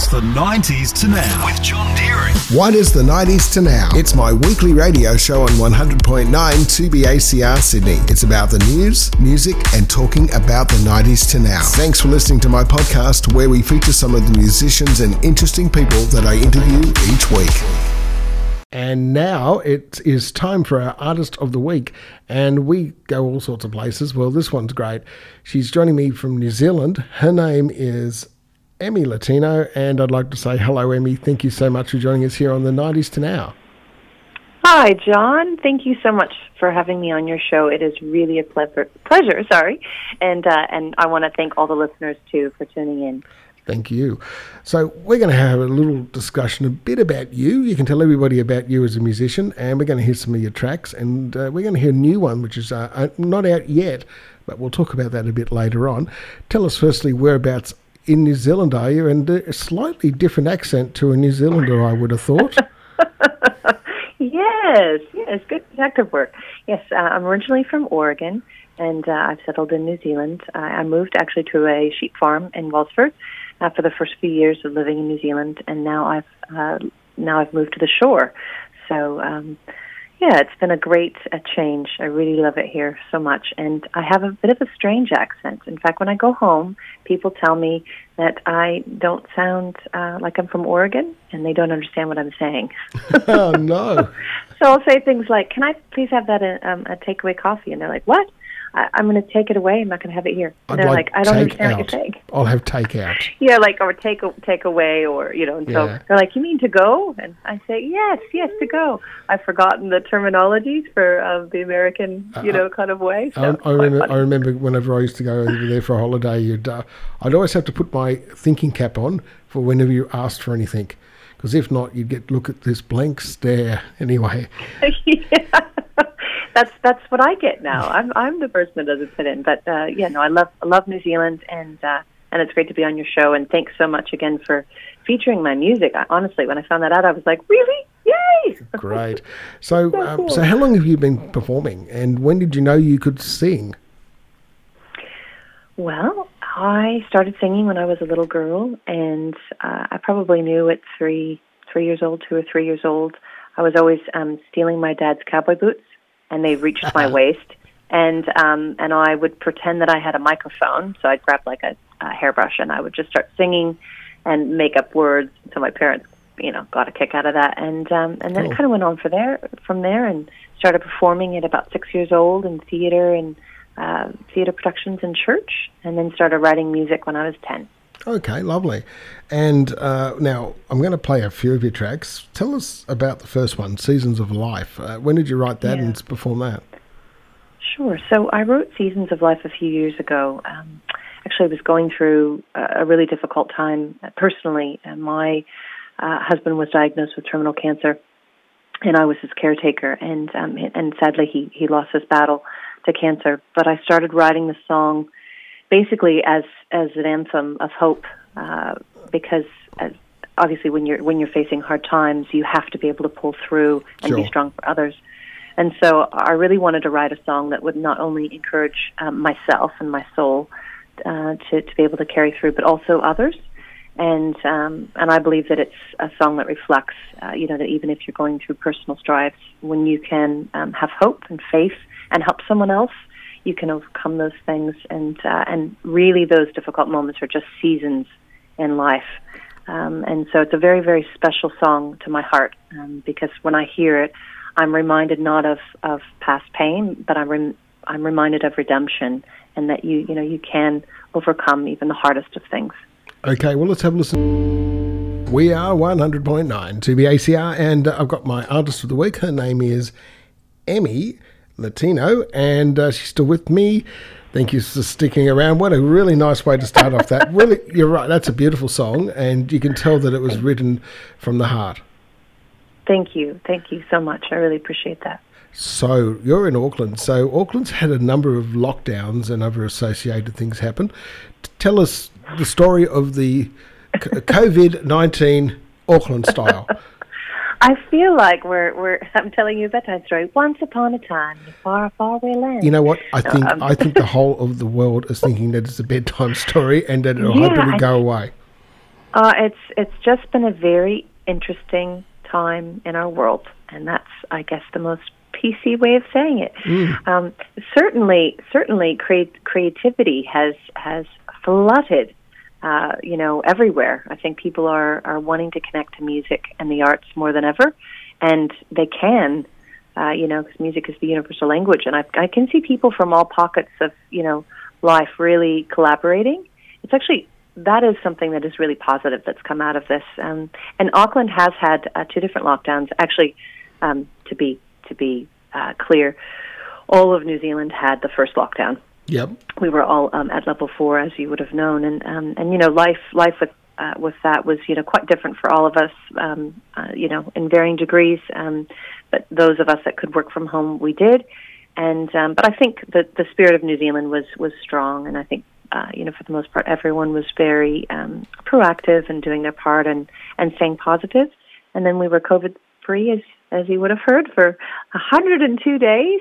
It's the 90s to now with John Deering. What is the 90s to now? It's my weekly radio show on 100.9 2BACR Sydney. It's about the news, music, and talking about the 90s to now. Thanks for listening to my podcast where we feature some of the musicians and interesting people that I interview each week. And now it is time for our Artist of the Week. And we go all sorts of places. Well, this one's great. She's joining me from New Zealand. Her name is Emme Lentino. And I'd like to say hello, Emme. Thank you so much for joining us here on the 90s to now. Hi, John. Thank you so much for having me on your show. It is really a pleasure. Pleasure, sorry, and uh, and I want to thank all the listeners too for tuning in. Thank you. So, we're going to have a little discussion a bit about you. You can tell everybody about you as a musician, and we're going to hear some of your tracks. And uh, we're going to hear a new one, which is uh, uh, not out yet, but we'll talk about that a bit later on. Tell us, firstly, whereabouts in New Zealand are you? And a slightly different accent to a New Zealander, I would have thought. yes, yes, good detective work. Yes, uh, I'm originally from Oregon, and uh, I've settled in New Zealand. I moved actually to a sheep farm in Wellsford uh, for the first few years of living in New Zealand, and now I've uh, now I've moved to the shore. So um, yeah, it's been a great uh, change. I really love it here so much, and I have a bit of a strange accent. In fact, when I go home, people tell me that I don't sound uh, like I'm from Oregon, and they don't understand what I'm saying. oh no! so I'll say things like, "Can I please have that uh, um, a takeaway coffee?" And they're like, "What?" I, am going to take it away. I'm not going to have it here. I'd they're like, like, I don't understand out. what you're saying. I'll have takeout. yeah, like or take take away, or you know. And so Yeah. they're like, "You mean to go?" And I say, "Yes, yes, to go." I've forgotten the terminologies for uh, the American, you know, kind of way. So I, I, remember. I remember whenever I used to go over there for a holiday, you'd, uh, I'd always have to put my thinking cap on for whenever you asked for anything. Because if not, you'd get look at this blank stare anyway. yeah. That's that's what I get now. I'm I'm the person that doesn't fit in. But uh, yeah, no, I love I love New Zealand, and uh, and it's great to be on your show. And thanks so much again for featuring my music. I, honestly, when I found that out, I was like, really, yay! Great. So, So um, cool. so how long have you been performing, and when did you know you could sing? Well, I started singing when I was a little girl, and uh, I probably knew at three three years old, two or three years old. I was always um, stealing my dad's cowboy boots, and they reached my waist. And um, and I would pretend that I had a microphone, so I'd grab like a, a hairbrush, and I would just start singing and make up words. So my parents, you know, got a kick out of that, and um, and then Cool. it kind of went on for there from there, and started performing at about six years old in theater and uh, theater productions in church, and then started writing music when I was 10. Okay, lovely. And uh, now I'm going to play a few of your tracks. Tell us about the first one, Seasons of Life. Uh, when did you write that Yeah. and perform that? Sure. So I wrote Seasons of Life a few years ago. Um, actually, I was going through a, really difficult time uh, personally. And my uh, husband was diagnosed with terminal cancer, and I was his caretaker. And um, and sadly, he he lost his battle to cancer. But I started writing the song basically as as an anthem of hope, uh, because as, obviously when you're when you're facing hard times, you have to be able to pull through and be strong for others. And so I really wanted to write a song that would not only encourage um, myself and my soul uh, to to be able to carry through, but also others. And um, and I believe that it's a song that reflects, uh, you know, that even if you're going through personal strives, when you can um, have hope and faith and help someone else, you can overcome those things. And uh, and really, those difficult moments are just seasons in life. Um, and so it's a very, very special song to my heart um, because when I hear it, I'm reminded not of, of past pain, but I'm rem- I'm reminded of redemption and that you you know you can overcome even the hardest of things. Okay, well, let's have a listen. We are 100.9 to ACR, and I've got my artist of the week. Her name is Emme Lentino, and uh, she's still with me. Thank you for sticking around. What a really nice way to start off that. Really, you're right. That's a beautiful song, and you can tell that it was written from the heart. Thank you, thank you so much. I really appreciate that. So you're in Auckland. So Auckland's had a number of lockdowns and other associated things happen. Tell us the story of the COVID nineteen Auckland style. I feel like we're we're I'm telling you a bedtime story. Once upon a time, in a far, far away land. You know what? I think Um, I think the whole of the world is thinking that it's a bedtime story and that it'll Yeah, hopefully go away. Uh, it's it's just been a very interesting time in our world, and that's, I guess, the most PC way of saying it. Mm. Um, certainly, certainly, create, creativity has has flooded, uh, you know, everywhere. I think people are are wanting to connect to music and the arts more than ever, and they can. Uh, you know, because music is the universal language, and I, I can see people from all pockets of you know life really collaborating. It's actually that is something that is really positive that's come out of this. Um, and Auckland has had uh, two different lockdowns. Actually, um, to be to be uh, clear, all of New Zealand had the first lockdown. Yep. We were all um, at level four, as you would have known, and um, and you know, life life with uh, with that was you know quite different for all of us, um, uh, you know, in varying degrees. Um, but those of us that could work from home, we did. And um, but I think that the spirit of New Zealand was was strong, and I think uh, you know for the most part everyone was very um, proactive and doing their part and and staying positive. And then we were COVID free, as as you would have heard, for 102 days,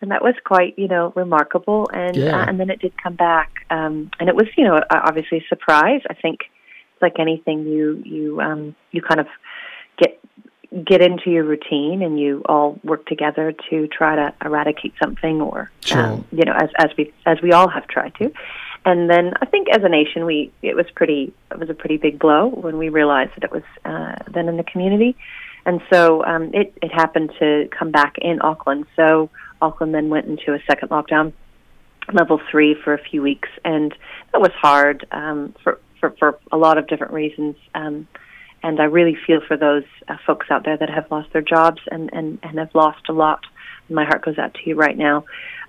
and that was quite, you know, remarkable. And yeah. uh, and then it did come back, um, and it was, you know, obviously a surprise. I think, like anything, you you um, you kind of get get into your routine, and you all work together to try to eradicate something, or sure. um, you know, as as we as we all have tried to. And then I think as a nation, we it was pretty it was a pretty big blow when we realized that it was uh, then in the community. And so um, it, it happened to come back in Auckland. So Auckland then went into a second lockdown, level three, for a few weeks. And that was hard um, for, for, for a lot of different reasons. Um, and I really feel for those uh, folks out there that have lost their jobs and, and, and have lost a lot. My heart goes out to you right now.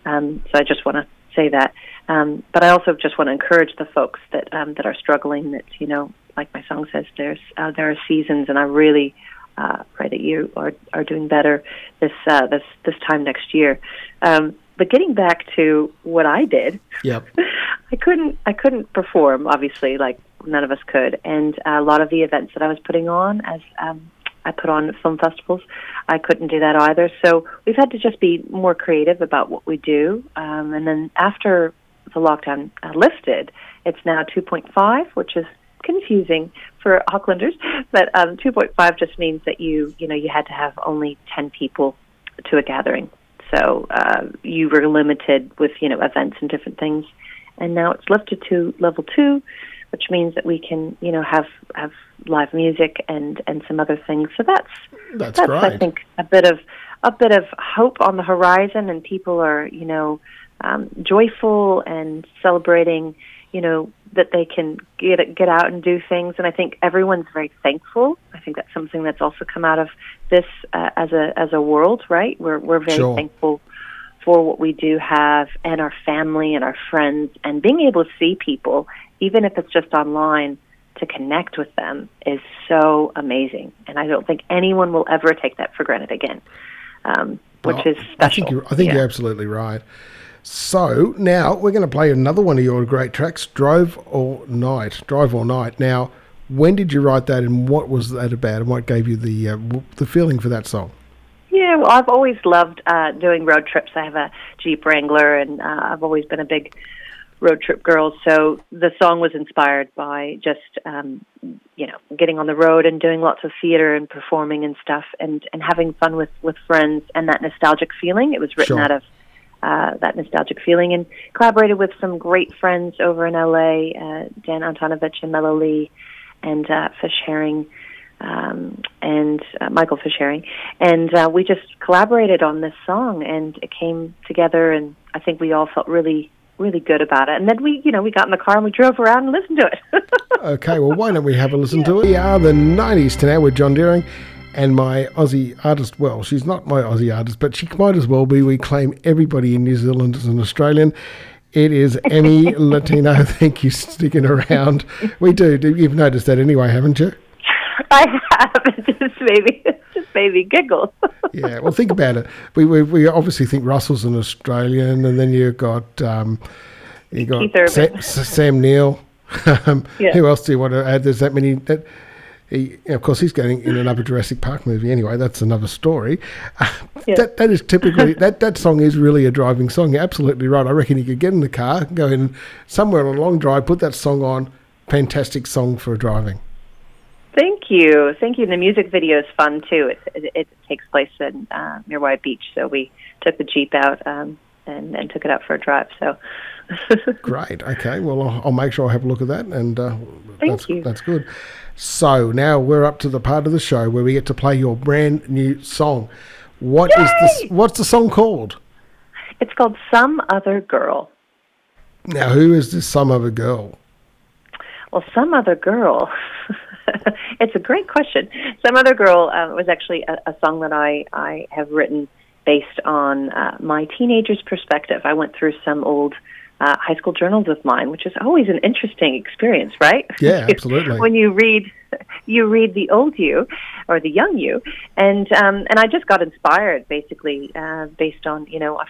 Um, so I just want to say that. Um, but I also just want to encourage the folks that um, that are struggling. That you know, like my song says, there's uh, there are seasons, and I really uh, pray that you are are doing better this uh, this this time next year. Um, but getting back to what I did, yep. I couldn't I couldn't perform obviously like none of us could, and a lot of the events that I was putting on as um, I put on film festivals, I couldn't do that either. So we've had to just be more creative about what we do. Um, and then after the lockdown uh, lifted, it's now 2.5, which is confusing for Aucklanders, but um, 2.5 just means that you you know you had to have only 10 people to a gathering, so uh, you were limited with you know events and different things, and now it's lifted to level two, which means that we can you know have have live music and and some other things. So that's that's, that's I think a bit of a bit of hope on the horizon, and people are you know um, joyful and celebrating you know that they can get get out and do things. And I think everyone's very thankful. I think that's something that's also come out of this uh, as a as a world right? We're we're very sure. thankful for what we do have and our family and our friends. And being able to see people even if it's just online to connect with them is so amazing. And I don't think anyone will ever take that for granted again. Um, which well, is special. I think you're, I think yeah. you're absolutely right so now we're going to play another one of your great tracks, "Drove All Night." Drive all night. Now, when did you write that, and what was that about, and what gave you the uh, the feeling for that song? Yeah, well, I've always loved uh, doing road trips. I have a Jeep Wrangler, and uh, I've always been a big road trip girl. So the song was inspired by just um, you know getting on the road and doing lots of theater and performing and stuff, and and having fun with with friends and that nostalgic feeling. It was written sure. out of uh, that nostalgic feeling and collaborated with some great friends over in LA, uh, Dan Antonovich and Mellow Lee and uh, Fish Herring um, and uh, Michael Fish Herring. And uh, we just collaborated on this song and it came together and I think we all felt really really good about it. And then we, you know, we got in the car and we drove around and listened to it. okay, well, why don't we have a listen yeah. to it? We are the 90s tonight with John Deering and my Aussie artist. Well, she's not my Aussie artist, but she might as well be. We claim everybody in New Zealand as an Australian. It is Emme Lentino. Thank you sticking around. We do. You've noticed that anyway, haven't you? I have. It just maybe just made me giggle. yeah. Well, think about it. We, we we obviously think Russell's an Australian, and then you've got um, you got Sam, Sam Neill. um, yeah. Who else do you want to add? There's that many. That, he, of course, he's going in another Jurassic Park movie anyway. That's another story. Uh, yeah. That that is typically that that song is really a driving song. You're absolutely right. I reckon you could get in the car, go in somewhere on a long drive, put that song on. Fantastic song for driving. Thank you, thank you. And the music video is fun too. It, it, it takes place in uh, near White Beach, so we took the jeep out um, and, and took it out for a drive. So great. Okay, well I'll, I'll, make sure I have a look at that, and uh, thank that's, you. That's good. So now we're up to the part of the show where we get to play your brand new song. What Yay! is this? What's the song called? It's called Some Other Girl. Now, who is this some other girl? Well, some other girl. it's a great question. Some other girl uh, was actually a, a, song that I I have written based on uh, my teenager's perspective. I went through some old uh, high school journals of mine, which is always an interesting experience, right? Yeah, absolutely. when you read, you read the old you or the young you, and um, and I just got inspired basically uh, based on you know I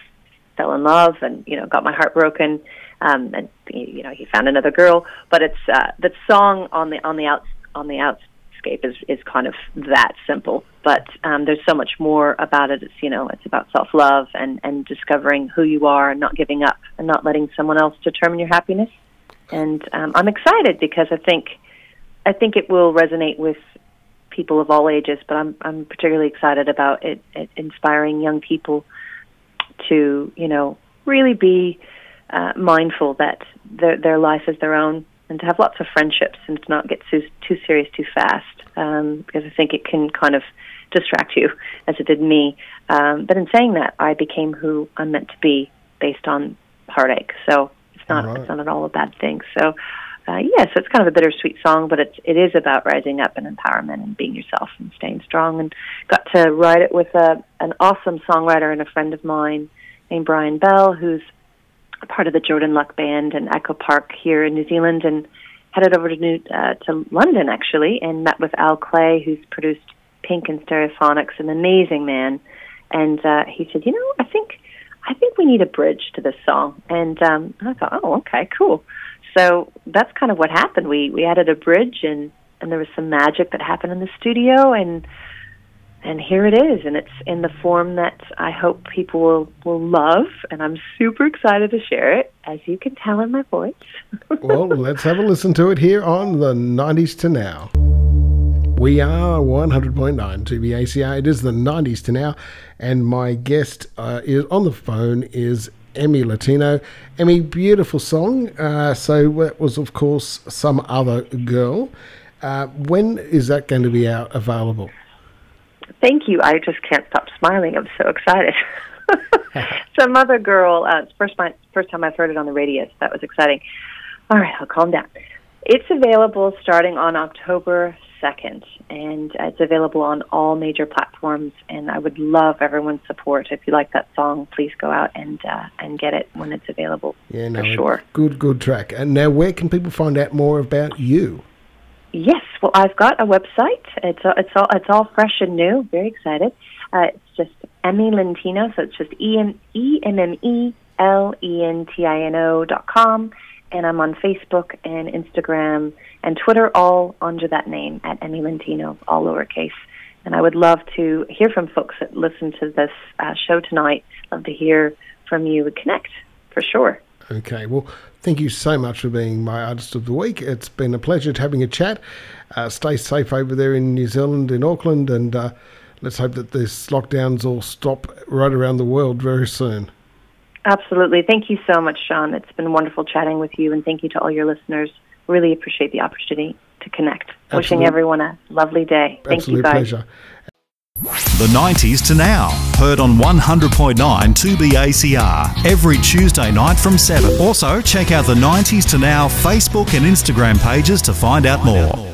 fell in love and you know got my heart broken, um, and you know he found another girl, but it's uh, the song on the on the out on the outs escape is is kind of that simple. But um, there's so much more about it. It's you know it's about self love and and discovering who you are and not giving up and not letting someone else determine your happiness. And um, I'm excited because I think I think it will resonate with people of all ages. But I'm I'm particularly excited about it, it inspiring young people to you know really be uh, mindful that their their life is their own and to have lots of friendships and to not get too, too serious too fast um, because I think it can kind of distract you as it did me. Um, but in saying that, I became who I'm meant to be based on heartache. So it's not right. it's not at all a bad thing. So uh, yeah, so it's kind of a bittersweet song, but it's it is about rising up and empowerment and being yourself and staying strong. And got to write it with a an awesome songwriter and a friend of mine named Brian Bell, who's part of the Jordan Luck Band and Echo Park here in New Zealand, and headed over to New, uh, to London actually, and met with Al Clay, who's produced Pink and Stereophonics, an amazing man. And uh, he said, you know, I think I think we need a bridge to this song. And um, I thought, oh, okay, cool. So that's kind of what happened. We we added a bridge, and and there was some magic that happened in the studio, and and here it is and it's in the form that i hope people will, will love and i'm super excited to share it as you can tell in my voice well let's have a listen to it here on the 90s to now we are 100.9 to the ACR. It is the 90s to now, and my guest uh, is on the phone is Emme Lentino. Emme, beautiful song. Uh, so that was, of course, some other girl. Uh, when is that going to be out available? Thank you. I just can't stop smiling. I'm so excited. Some other girl. Uh, it's first my first time I've heard it on the radio. So that was exciting. All right, I'll calm down. It's available starting on October 2nd, and it's available on all major platforms. And I would love everyone's support. If you like that song, please go out and uh, and get it when it's available. Yeah, no, for sure. Good, good track. And now, where can people find out more about you? Yes, well, I've got a website. It's all, it's all it's all fresh and new. Very excited. Uh, it's just Emme Lentino, so it's just E M E M M E L E N T I N O dot com, and I'm on Facebook and Instagram and Twitter, all under that name at Emme Lentino, all lowercase. And I would love to hear from folks that listen to this uh, show tonight. Love to hear from you. Connect for sure. Okay, well, thank you so much for being my artist of the week. It's been a pleasure having a chat. Uh, stay safe over there in New Zealand, in Auckland, and uh, let's hope that these lockdowns all stop right around the world very soon. Absolutely. Thank you so much, Sean. It's been wonderful chatting with you, and thank you to all your listeners. Really appreciate the opportunity to connect. Wishing everyone a lovely day. Thank you, guys. pleasure. The 90s to now. Heard on 100.9 2BACR every Tuesday night from 7. Also, check out the 90s to now Facebook and Instagram pages to find out more.